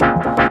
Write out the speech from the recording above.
Bye.